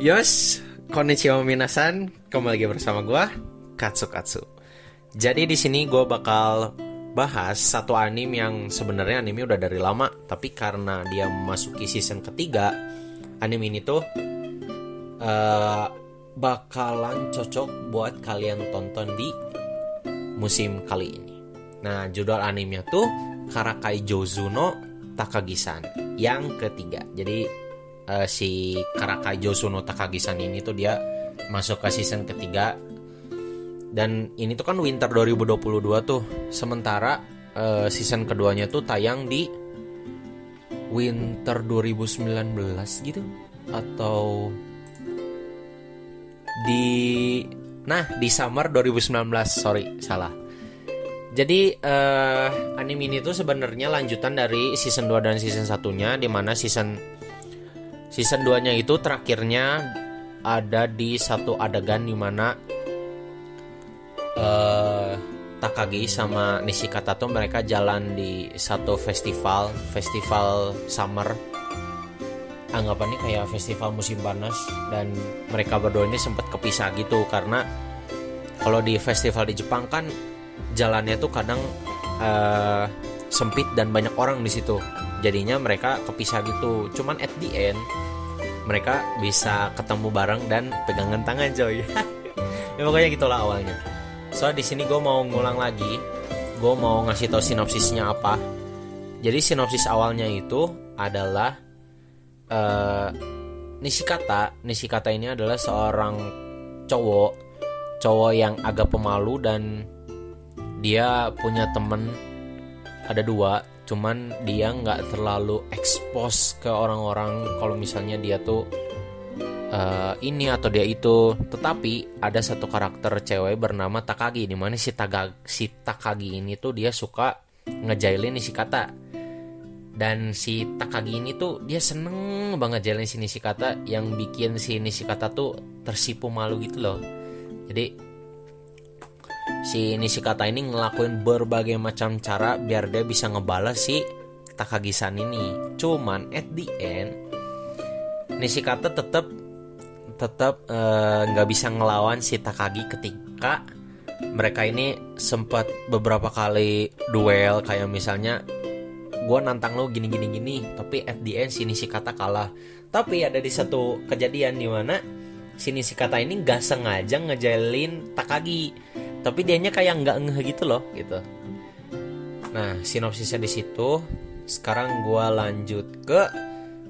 Yos, konnichiwa minasan, kembali lagi bersama gua Katsu Katsu. Jadi di sini gua bakal bahas satu anime yang sebenarnya anime udah dari lama, tapi karena dia memasuki season ketiga, anime ini tuh uh, bakalan cocok buat kalian tonton di musim kali ini. Nah, judul animenya tuh Karakai Jozuno Takagi-san yang ketiga. Jadi uh, si Karakai Josuno Takagi-san ini tuh dia masuk ke season ketiga. Dan ini tuh kan winter 2022 tuh. Sementara uh, season keduanya tuh tayang di winter 2019 gitu. Atau di nah di summer 2019 sorry salah. Jadi uh, anime ini tuh sebenarnya lanjutan dari season 2 dan season satunya di mana season season 2 nya itu terakhirnya ada di satu adegan di mana uh, eh, Takagi sama Nishikata tuh mereka jalan di satu festival festival summer. Anggapannya kayak festival musim panas dan mereka berdua ini sempat kepisah gitu karena kalau di festival di Jepang kan jalannya tuh kadang uh, sempit dan banyak orang di situ jadinya mereka kepisah gitu. Cuman at the end mereka bisa ketemu bareng dan pegangan tangan coy. Ya pokoknya gitulah awalnya. So di sini gue mau ngulang lagi. Gue mau ngasih tau sinopsisnya apa. Jadi sinopsis awalnya itu adalah uh, Nishikata. Nishikata ini adalah seorang cowok. Cowok yang agak pemalu dan dia punya temen ada dua cuman dia nggak terlalu expose ke orang-orang kalau misalnya dia tuh uh, ini atau dia itu. Tetapi ada satu karakter cewek bernama Takagi di mana si, Taga, si Takagi ini tuh dia suka ngejailin si kata dan si Takagi ini tuh dia seneng banget jailin si Nishikata yang bikin si Nishikata tuh tersipu malu gitu loh. Jadi si Nishikata ini ngelakuin berbagai macam cara biar dia bisa ngebalas si Takagi-san ini. Cuman at the end Nishikata tetap tetap eh, nggak uh, bisa ngelawan si Takagi ketika mereka ini sempat beberapa kali duel. Kayak misalnya gue nantang lo gini gini gini tapi at the end si Nishikata kalah. Tapi ada di satu kejadian di mana si Nishikata ini nggak sengaja ngejalin Takagi tapi dianya kayak nggak ngeh gitu loh gitu. Nah sinopsisnya di situ. Sekarang gue lanjut ke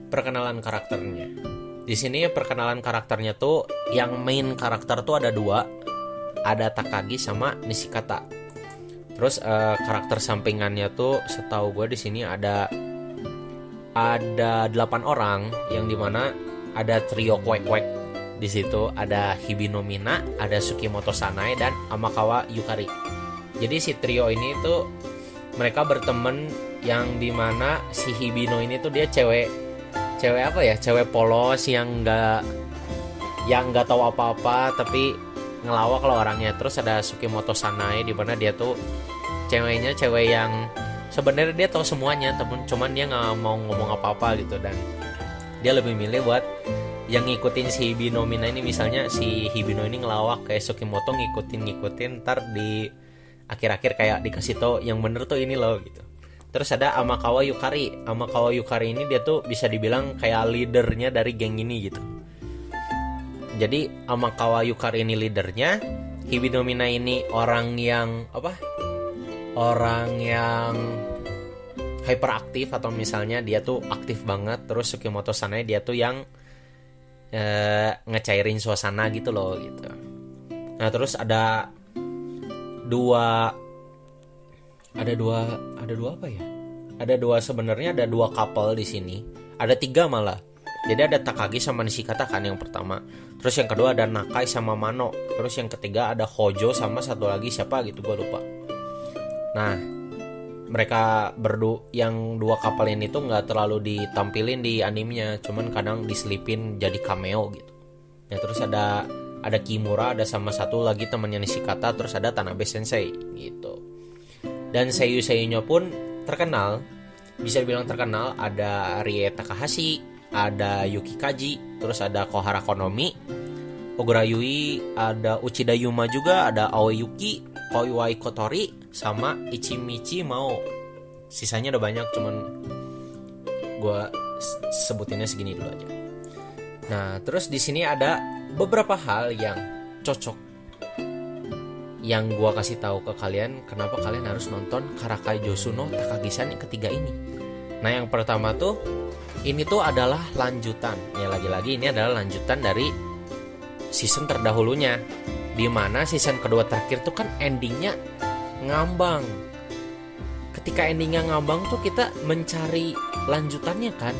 perkenalan karakternya. Di sini perkenalan karakternya tuh yang main karakter tuh ada dua. Ada Takagi sama Nishikata. Terus uh, karakter sampingannya tuh setahu gue di sini ada ada delapan orang yang di mana ada trio kwek di situ ada Hibino Mina, ada Sukimoto Sanae dan Amakawa Yukari. Jadi si trio ini tuh mereka berteman yang di mana si Hibino ini tuh dia cewek cewek apa ya? Cewek polos yang nggak yang nggak tahu apa-apa tapi ngelawak kalau orangnya. Terus ada Sukimoto Sanae di mana dia tuh ceweknya cewek yang sebenarnya dia tahu semuanya temen cuman dia nggak mau ngomong apa-apa gitu. Dan dia lebih milih buat yang ngikutin si Hibino Mina ini misalnya si Hibino ini ngelawak kayak Sukimoto ngikutin ngikutin ntar di akhir-akhir kayak dikasih tau yang bener tuh ini loh gitu. Terus ada Amakawa Yukari. Amakawa Yukari ini dia tuh bisa dibilang kayak leadernya dari geng ini gitu. Jadi Amakawa Yukari ini leadernya Hibino Mina ini orang yang apa? Orang yang hyperaktif atau misalnya dia tuh aktif banget terus Sukimoto Sanae dia tuh yang uh, ngecairin suasana gitu loh gitu. Nah terus ada dua ada dua ada dua apa ya? Ada dua sebenarnya ada dua couple di sini. Ada tiga malah. Jadi ada Takagi sama Nishikata kan yang pertama. Terus yang kedua ada Nakai sama Mano. Terus yang ketiga ada Hojo sama satu lagi siapa gitu gue lupa. Nah mereka berdu yang dua kapal ini tuh nggak terlalu ditampilin di animenya cuman kadang diselipin jadi cameo gitu. Ya terus ada ada Kimura ada sama satu lagi temannya Nishikata terus ada Tanabe Sensei gitu. Dan seiyu seiyunya pun terkenal bisa dibilang terkenal ada Rie Takahashi ada Yuki Kaji terus ada Kohara Konomi Ogura Yui ada Uchida Yuma juga ada Aoi Yuki Koiwai Kotori sama Ichimichi Mao. Sisanya udah banyak cuman gue sebutinnya segini dulu aja. Nah terus di sini ada beberapa hal yang cocok yang gue kasih tahu ke kalian kenapa kalian harus nonton Karakai Josuno Takagisan yang ketiga ini. Nah yang pertama tuh ini tuh adalah lanjutan. Ya lagi-lagi ini adalah lanjutan dari season terdahulunya di mana season kedua terakhir tuh kan endingnya ngambang. Ketika endingnya ngambang tuh kita mencari lanjutannya kan.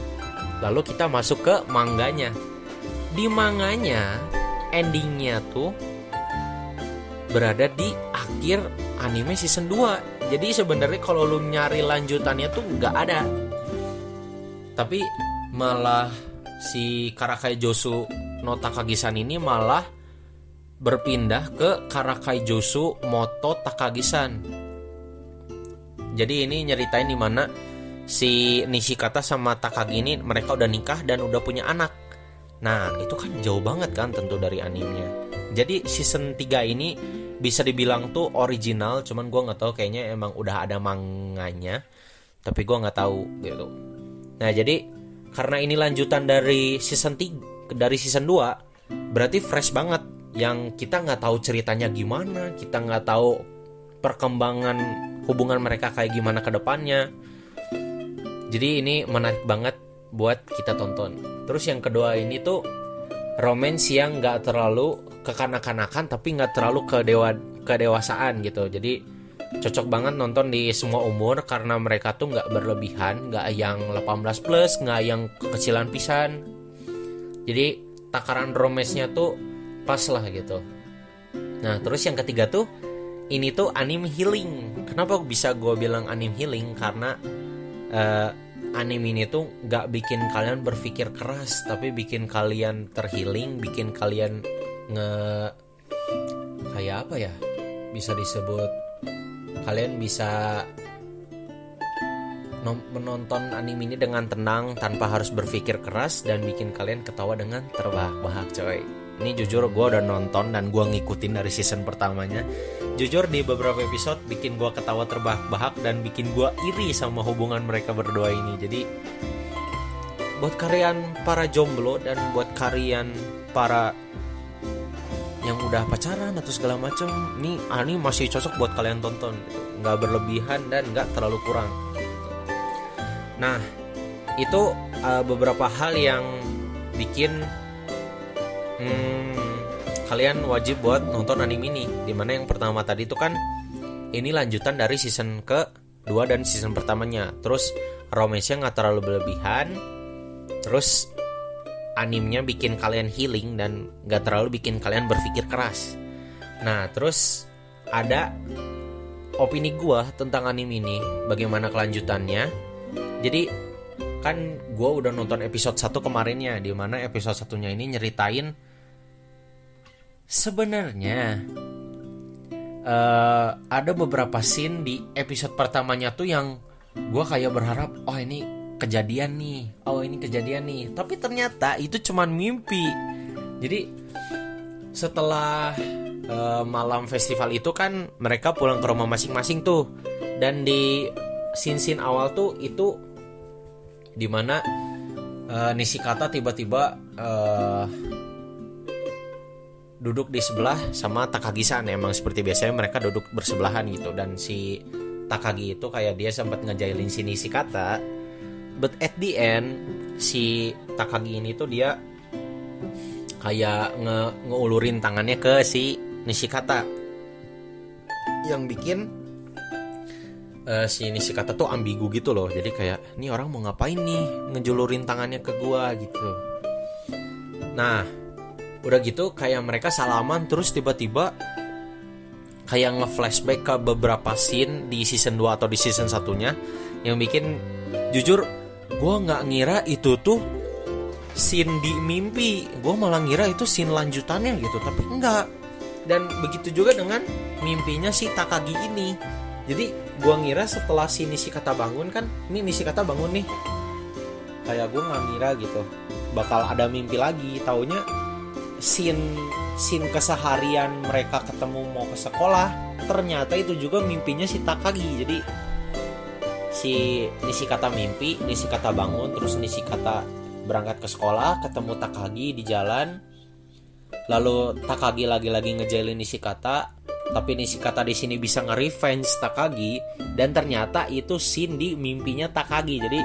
Lalu kita masuk ke mangganya di manganya endingnya tuh berada di akhir anime season 2 jadi sebenarnya kalau lu nyari lanjutannya tuh nggak ada. Tapi malah si Karakai Josu no Takagisan ini malah berpindah ke Karakai Josu Moto Takagisan jadi ini nyeritain di mana si Nishikata sama Takagi ini mereka udah nikah dan udah punya anak. Nah, itu kan jauh banget kan tentu dari animenya. Jadi season 3 ini bisa dibilang tuh original, cuman gue nggak tahu kayaknya emang udah ada manganya, tapi gue nggak tahu gitu. Nah, jadi karena ini lanjutan dari season 3 dari season 2, berarti fresh banget yang kita nggak tahu ceritanya gimana, kita nggak tahu perkembangan hubungan mereka kayak gimana ke depannya. Jadi ini menarik banget buat kita tonton. Terus yang kedua ini tuh romance yang nggak terlalu kekanak-kanakan tapi nggak terlalu ke dewa kedewasaan gitu. Jadi cocok banget nonton di semua umur karena mereka tuh nggak berlebihan, nggak yang 18 plus, nggak yang kekecilan pisan. Jadi takaran romesnya tuh pas lah gitu. Nah terus yang ketiga tuh ini tuh anime healing. Kenapa bisa gue bilang anime healing? Karena uh, anime ini tuh gak bikin kalian berpikir keras, tapi bikin kalian terhealing, bikin kalian nge kayak apa ya? Bisa disebut kalian bisa menonton anime ini dengan tenang tanpa harus berpikir keras dan bikin kalian ketawa dengan terbahak-bahak coy. Ini jujur gue udah nonton dan gue ngikutin dari season pertamanya. Jujur di beberapa episode bikin gue ketawa terbahak-bahak dan bikin gue iri sama hubungan mereka berdua ini. Jadi buat kalian para jomblo dan buat kalian para yang udah pacaran atau segala macam ini ah, ini masih cocok buat kalian tonton gitu. Nggak berlebihan dan nggak terlalu kurang nah itu uh, beberapa hal yang bikin hmm, kalian wajib buat nonton anime ini. Di mana yang pertama tadi itu kan ini lanjutan dari season ke 2 dan season pertamanya. Terus romance-nya nggak terlalu berlebihan. Terus animenya bikin kalian healing dan nggak terlalu bikin kalian berpikir keras. Nah terus ada opini gua tentang anime ini bagaimana kelanjutannya jadi kan gue udah nonton episode 1 kemarinnya di mana episode satunya ini nyeritain Sebenarnya uh, ada beberapa scene di episode pertamanya tuh yang gue kayak berharap, oh ini kejadian nih, oh ini kejadian nih. Tapi ternyata itu cuman mimpi. Jadi setelah uh, malam festival itu kan mereka pulang ke rumah masing-masing tuh, dan di scene-scene awal tuh itu di mana uh, Nishikata tiba-tiba uh, duduk di sebelah sama Takagi-san. Emang seperti biasanya mereka duduk bersebelahan gitu. Dan si Takagi itu kayak dia sempat ngejailin si Nishikata. But at the end si Takagi ini tuh dia kayak nge ngeulurin tangannya ke si Nishikata. Yang bikin uh, si Nishikata tuh ambigu gitu loh. Jadi kayak ini orang mau ngapain nih ngejulurin tangannya ke gua? Gitu. Nah udah gitu kayak mereka salaman terus tiba-tiba kayak nge-flashback ke beberapa scene di season 2 atau di season satunya yang bikin jujur gue nggak ngira itu tuh scene di mimpi. Gue malah ngira itu scene lanjutannya gitu tapi enggak dan begitu juga dengan mimpinya si Takagi ini jadi gue ngira setelah si Nishikata bangun kan ini Nishikata bangun nih. Kayak gue nggak ngira gitu bakal ada mimpi lagi. Taunya scene scene keseharian mereka ketemu mau ke sekolah ternyata itu juga mimpinya si Takagi. Jadi si kata mimpi kata bangun terus kata berangkat ke sekolah ketemu Takagi di jalan. Lalu Takagi lagi-lagi ngejalin kata tapi kata di sini bisa nge-revenge Takagi dan ternyata itu scene mimpinya Takagi. Jadi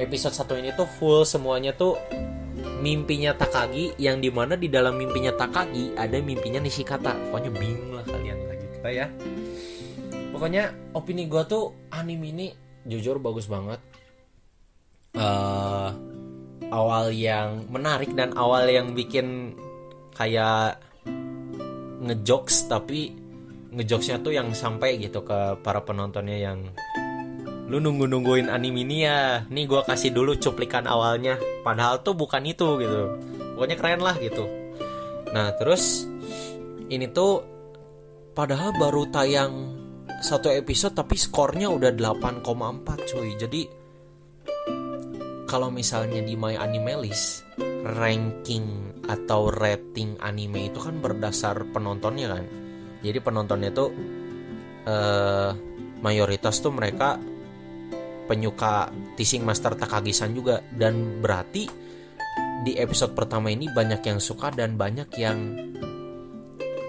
episode satu ini tuh full semuanya tuh mimpinya Takagi yang di mana di dalam mimpinya Takagi ada mimpinya Nishikata. Pokoknya bingung lah kalian lagi kita ya. Pokoknya opini gue tuh anime ini jujur bagus banget. Uh, awal yang menarik dan awal yang bikin kayak ngejokes tapi ngejokesnya tuh yang sampai gitu ke para penontonnya yang lu nunggu nungguin anime ini ya nih gue kasih dulu cuplikan awalnya. Padahal tuh bukan itu gitu. Pokoknya keren lah gitu. Nah terus ini tuh padahal baru tayang satu episode tapi skornya udah 8,4 cuy. Jadi kalau misalnya di My Anime ranking atau rating anime itu kan berdasar penontonnya kan jadi penontonnya tuh uh, mayoritas tuh mereka penyuka Teasing Master Takagi-san juga. Dan berarti di episode pertama ini banyak yang suka dan banyak yang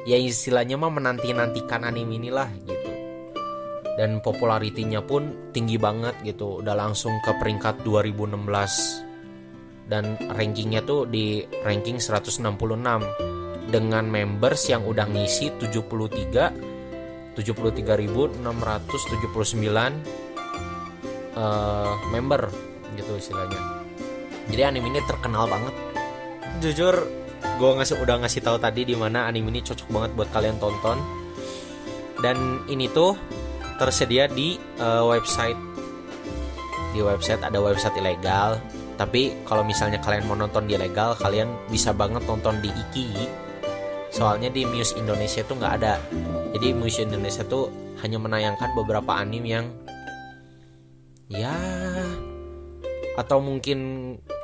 ya istilahnya mah menanti-nantikan anime inilah gitu. Dan popularitinya pun tinggi banget gitu. Udah langsung ke peringkat 2016 dan rankingnya tuh di ranking 166 dengan members yang udah ngisi 73 73.679 uh, member gitu istilahnya. Jadi anime ini terkenal banget. Jujur gue ngasih udah ngasih tahu tadi di mana anime ini cocok banget buat kalian tonton. Dan ini tuh tersedia di uh, website. Di website ada website ilegal. Tapi kalau misalnya kalian mau nonton di legal kalian bisa banget nonton di Iki soalnya di Muse Indonesia tuh nggak ada. Jadi Muse Indonesia tuh hanya menayangkan beberapa anime yang ya atau mungkin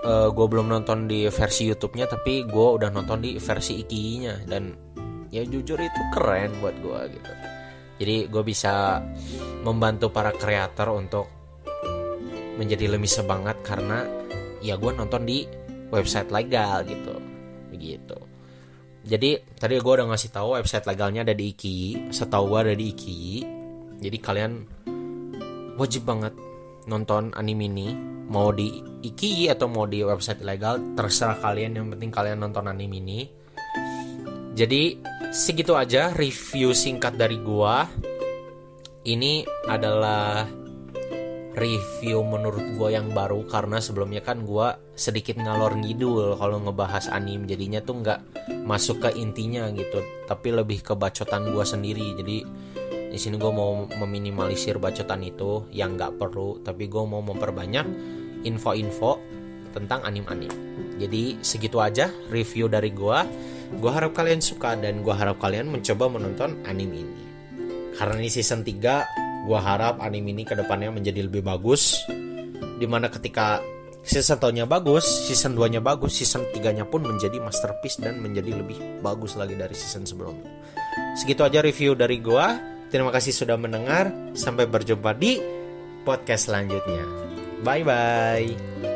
uh, eh, gue belum nonton di versi YouTube-nya tapi gue udah nonton di versi Iki-nya dan ya jujur itu keren buat gue gitu. Jadi gue bisa membantu para kreator untuk menjadi lebih semangat karena ya gue nonton di website legal gitu. Begitu jadi tadi gue udah ngasih tahu website legalnya ada di Iki. Setahu gue ada di Iki. Jadi kalian wajib banget nonton anime ini. Mau di Iki atau mau di website ilegal terserah kalian. Yang penting kalian nonton anime ini. Jadi segitu aja review singkat dari gua. Ini adalah review menurut gua yang baru karena sebelumnya kan gua sedikit ngalor ngidul kalau ngebahas anime jadinya tuh nggak masuk ke intinya gitu tapi lebih ke bacotan gua sendiri. Jadi di sini gue mau meminimalisir bacotan itu yang nggak perlu tapi gue mau memperbanyak info-info tentang anim-anim jadi segitu aja review dari gue gue harap kalian suka dan gue harap kalian mencoba menonton anim ini. Karena ini season 3 gue harap anim ini ke depannya menjadi lebih bagus di mana ketika season 1 nya bagus, season 2 nya bagus, season 3 nya pun menjadi masterpiece dan menjadi lebih bagus lagi dari season sebelumnya. Segitu aja review dari gua. Terima kasih sudah mendengar. Sampai berjumpa di podcast selanjutnya. Bye bye.